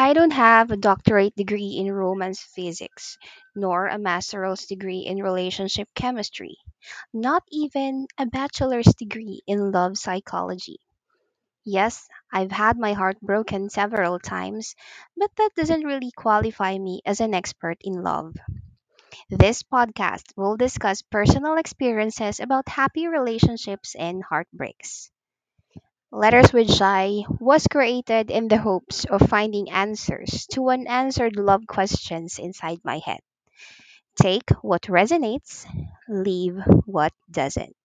I don't have a doctorate degree in romance physics, nor a master's degree in relationship chemistry, not even a bachelor's degree in love psychology. Yes, I've had my heart broken several times, but that doesn't really qualify me as an expert in love. This podcast will discuss personal experiences about happy relationships and heartbreaks. Letters with Shy was created in the hopes of finding answers to unanswered love questions inside my head. Take what resonates, leave what doesn't.